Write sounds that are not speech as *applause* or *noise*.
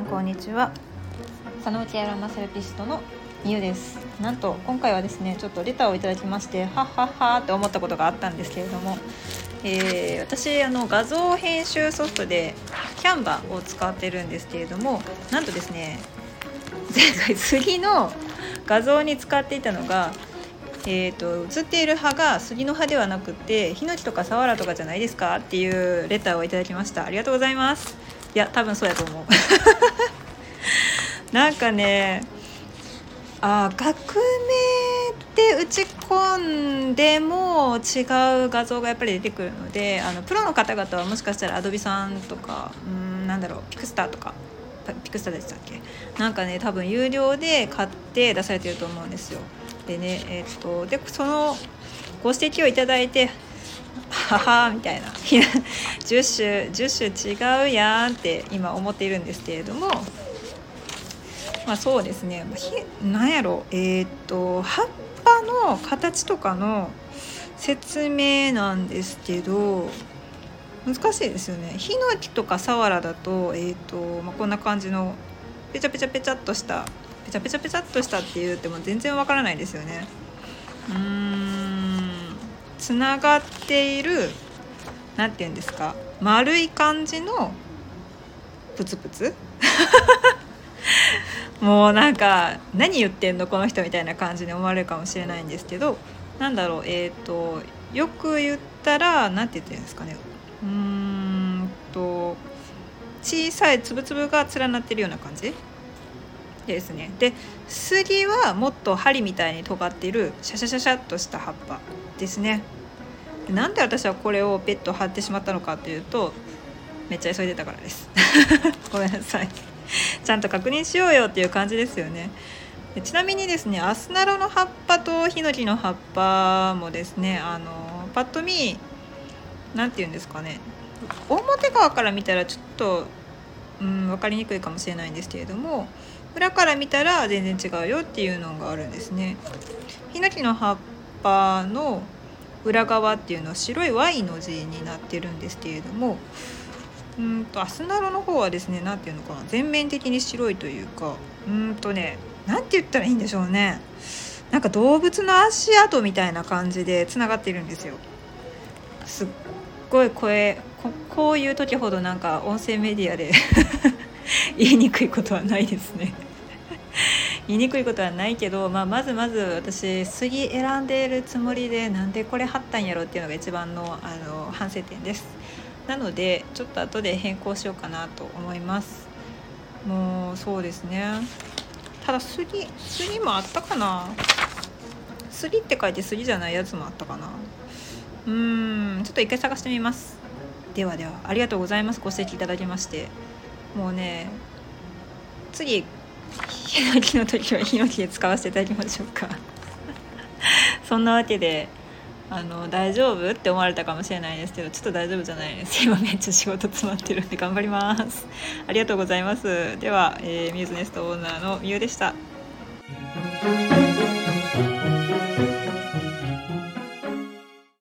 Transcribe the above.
んこんにちは。佐野内アロマセラピストのみゆです。なんと今回はですねちょっとレターをいただきましてはっはっはって思ったことがあったんですけれども、えー、私あの画像編集ソフトでキャンバを使ってるんですけれどもなんとですね前回杉の画像に使っていたのがえーと、写っている葉が杉の葉ではなくてヒノキとかサワラとかじゃないですかっていうレターをいただきました。ありがとうございます。いや多分そうやと思う。なんかねあ学名で打ち込んでも違う画像がやっぱり出てくるのであのプロの方々はもしかしたらアドビさんとかうんなんだろうピクスターとかピクスターでしたっけ？なんかね多分有料で買って出されてると思うんですよ。でねえー、っとでそのご指摘をいただいてははみたいな10種10種違うやんって今思っているんですけれどもまあそうですね。何やろ。えー、っと葉っぱの形とかの説明なんですけど難しいですよね。ヒノキとかサワラだと,、えーとまあ、こんな感じのペチャペチャペチャっとしたペチャペチャペチャっとしたって言っても全然わからないですよね。うーん。つながっている何て言うんですか。丸い感じのプツプツ？もうなんか何言ってんのこの人みたいな感じに思われるかもしれないんですけどなんだろうえっ、ー、とよく言ったら何て言ってるんですかね。うーんと小さい粒々が連なってるような感じ？ですね。で杉はもっと針みたいに尖っているシャシャシャシャっとした葉っぱ。ですね。なんで私はこれをペット貼ってしまったのかというとめっちゃ急いでたからです。*laughs* ごめんなさい。ちゃんと確認しようよっていう感じですよねちなみにですねアスナロの葉っぱとヒノキの葉っぱもですねあのパッと見何て言うんですかね表側から見たらちょっと、うん、分かりにくいかもしれないんですけれども裏から見たら全然違うよっていうのがあるんですね。ヒノキの葉っぱの裏側っていうのは白い Y の字になってるんですけれどもうんとアスナロの方はですね何て言うのかな全面的に白いというかうんとね何て言ったらいいんでしょうね。なんか動物の足跡みたいな感じでつながってるんですよ。すっごい声ここういう時ほどなんか音声メディアで *laughs* 言いにくいことはないですね。言いにくいことはないけど、まあ、まずまず私杉選んでいるつもりでなんでこれ貼ったんやろっていうのが一番のあの反省点です。なのでちょっと後で変更しようかなと思います。もうそうですね。ただ杉杉もあったかな。杉って書いて杉じゃないやつもあったかな。うーん。ちょっと一回探してみます。ではではありがとうございます。ご指摘いただきまして。もうね次ヒノキの時はヒノキで使わせていただきましょうか。*laughs* そんなわけであの大丈夫って思われたかもしれないですけどちょっと大丈夫じゃないです。*laughs* 今めっちゃ仕事詰まってるんで頑張ります。*laughs* ありがとうございます。では、えー、ミューズネストオーナーのミュウでした。